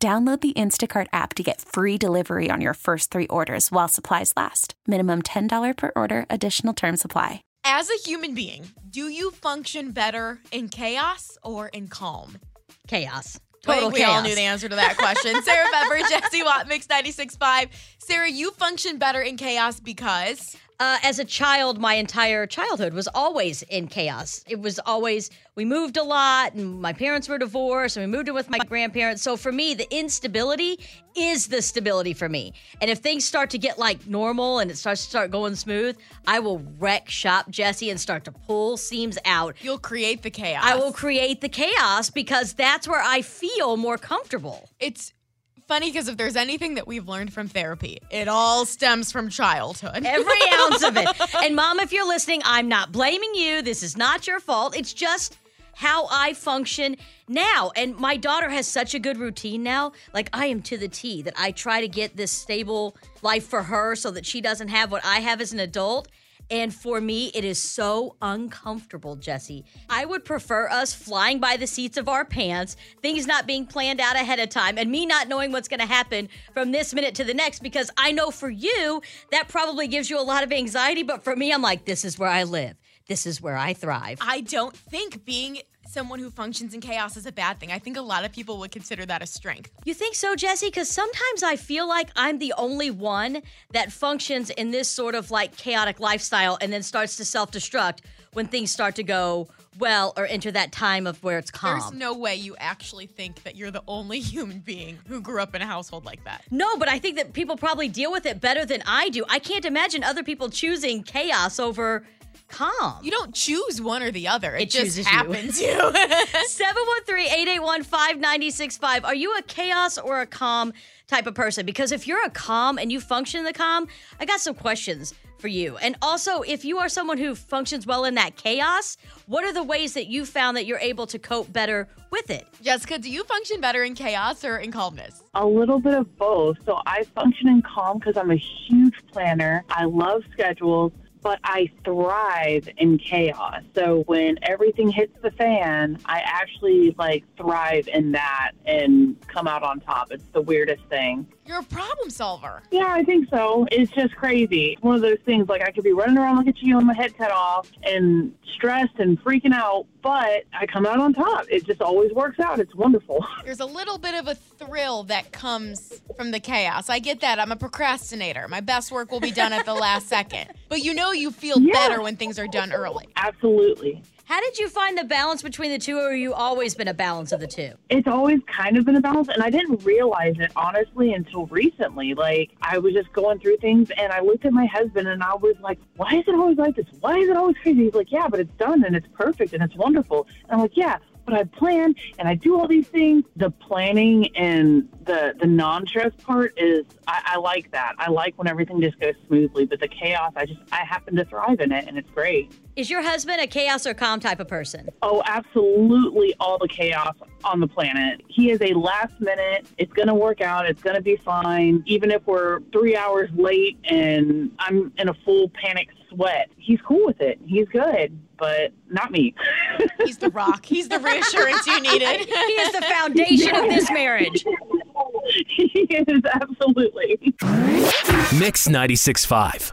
Download the Instacart app to get free delivery on your first three orders while supplies last. Minimum $10 per order, additional term supply. As a human being, do you function better in chaos or in calm? Chaos. I Total think we chaos. all knew the answer to that question. Sarah Pepper, Jesse Watt, Mix 96.5. Sarah, you function better in chaos because Uh, as a child, my entire childhood was always in chaos. It was always, we moved a lot and my parents were divorced and we moved in with my grandparents. So for me, the instability is the stability for me. And if things start to get like normal and it starts to start going smooth, I will wreck shop Jesse and start to pull seams out. you'll create the chaos. I will create the chaos because that's where I feel more comfortable. It's funny because if there's anything that we've learned from therapy, it all stems from childhood. Every ounce of it. And mom, if you're listening, I'm not blaming you. This is not your fault. It's just how I function now. And my daughter has such a good routine now. Like I am to the T that I try to get this stable life for her so that she doesn't have what I have as an adult. And for me, it is so uncomfortable, Jesse. I would prefer us flying by the seats of our pants, things not being planned out ahead of time, and me not knowing what's going to happen from this minute to the next because I know for you, that probably gives you a lot of anxiety. But for me, I'm like, this is where I live, this is where I thrive. I don't think being someone who functions in chaos is a bad thing. I think a lot of people would consider that a strength. You think so, Jesse? Because sometimes I feel like I'm the only one that functions in this sort of like chaotic lifestyle and then starts to self destruct when things start to go well or enter that time of where it's calm. There's no way you actually think that you're the only human being who grew up in a household like that. No, but I think that people probably deal with it better than I do. I can't imagine other people choosing chaos over calm. You don't choose one or the other. It, It just chooses you. happens you. 713-881-5965. Are you a chaos or a calm type of person? Because if you're a calm and you function in the calm, I got some questions for you. And also, if you are someone who functions well in that chaos, what are the ways that you found that you're able to cope better with it? Jessica, do you function better in chaos or in calmness? A little bit of both. So I function in calm because I'm a huge planner. I love schedules, but I thrive in chaos. So when everything hits the fan, I actually like thrive in that and come out on top. It's the weirdest thing. You're a problem solver. Yeah, I think so. It's just crazy. One of those things like I could be running around looking at you with my head cut off and stressed and freaking out, but I come out on top. It just always works out. It's wonderful. There's a little bit of a thrill that comes from the chaos. I get that. I'm a procrastinator. My best work will be done at the last second. But you know you feel Yeah. better when things are done early. Absolutely. How did you find the balance between the two, or you always been a balance of the two? it's always kind of been a balance and i didn't realize it honestly until recently like i was just going through things and i looked at my husband and i was like why is it always like this why is it always crazy he's like yeah but it's done and it's perfect and it's wonderful and i'm like yeah but I plan and I do all these things. The planning and the the non-stress part is I, I like that. I like when everything just goes smoothly. But the chaos, I just I happen to thrive in it, and it's great. Is your husband a chaos or calm type of person? Oh, absolutely all the chaos on the planet. He is a last minute, it's going to work out, it's going to be fine. Even if we're three hours late and I'm in a full panic sweat, he's cool with it. He's good, but not me. He's the rock. He's the reassurance you needed. He is the foundation of this marriage. he is absolutely. Mix 96.5.